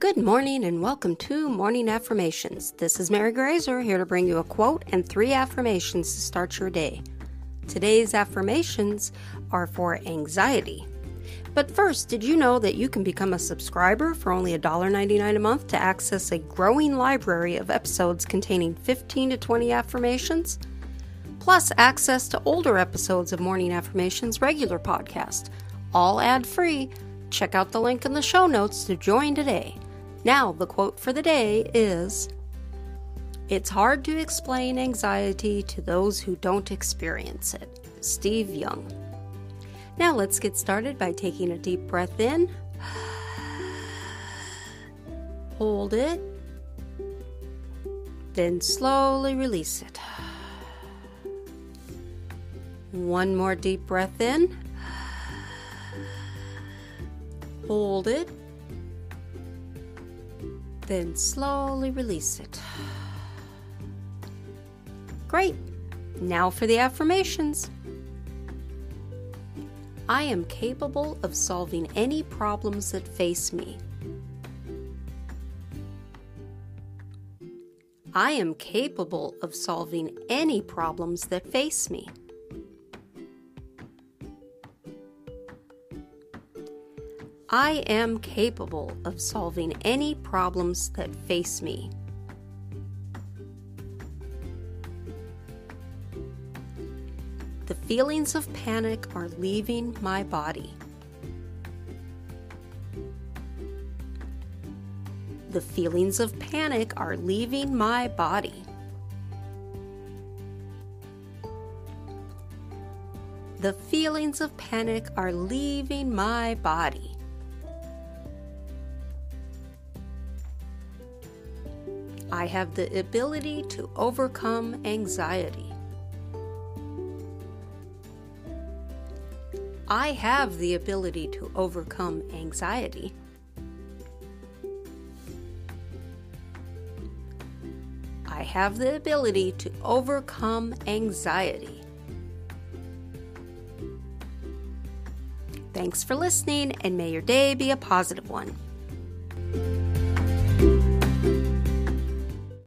Good morning and welcome to Morning Affirmations. This is Mary Graser here to bring you a quote and three affirmations to start your day. Today's affirmations are for anxiety. But first, did you know that you can become a subscriber for only $1.99 a month to access a growing library of episodes containing 15 to 20 affirmations? Plus, access to older episodes of Morning Affirmations regular podcast, all ad free Check out the link in the show notes to join today. Now, the quote for the day is It's hard to explain anxiety to those who don't experience it. Steve Young. Now, let's get started by taking a deep breath in. Hold it. Then slowly release it. One more deep breath in. Hold it. Then slowly release it. Great. Now for the affirmations. I am capable of solving any problems that face me. I am capable of solving any problems that face me. I am capable of solving any problems that face me. The feelings of panic are leaving my body. The feelings of panic are leaving my body. The feelings of panic are leaving my body. I have the ability to overcome anxiety. I have the ability to overcome anxiety. I have the ability to overcome anxiety. Thanks for listening, and may your day be a positive one.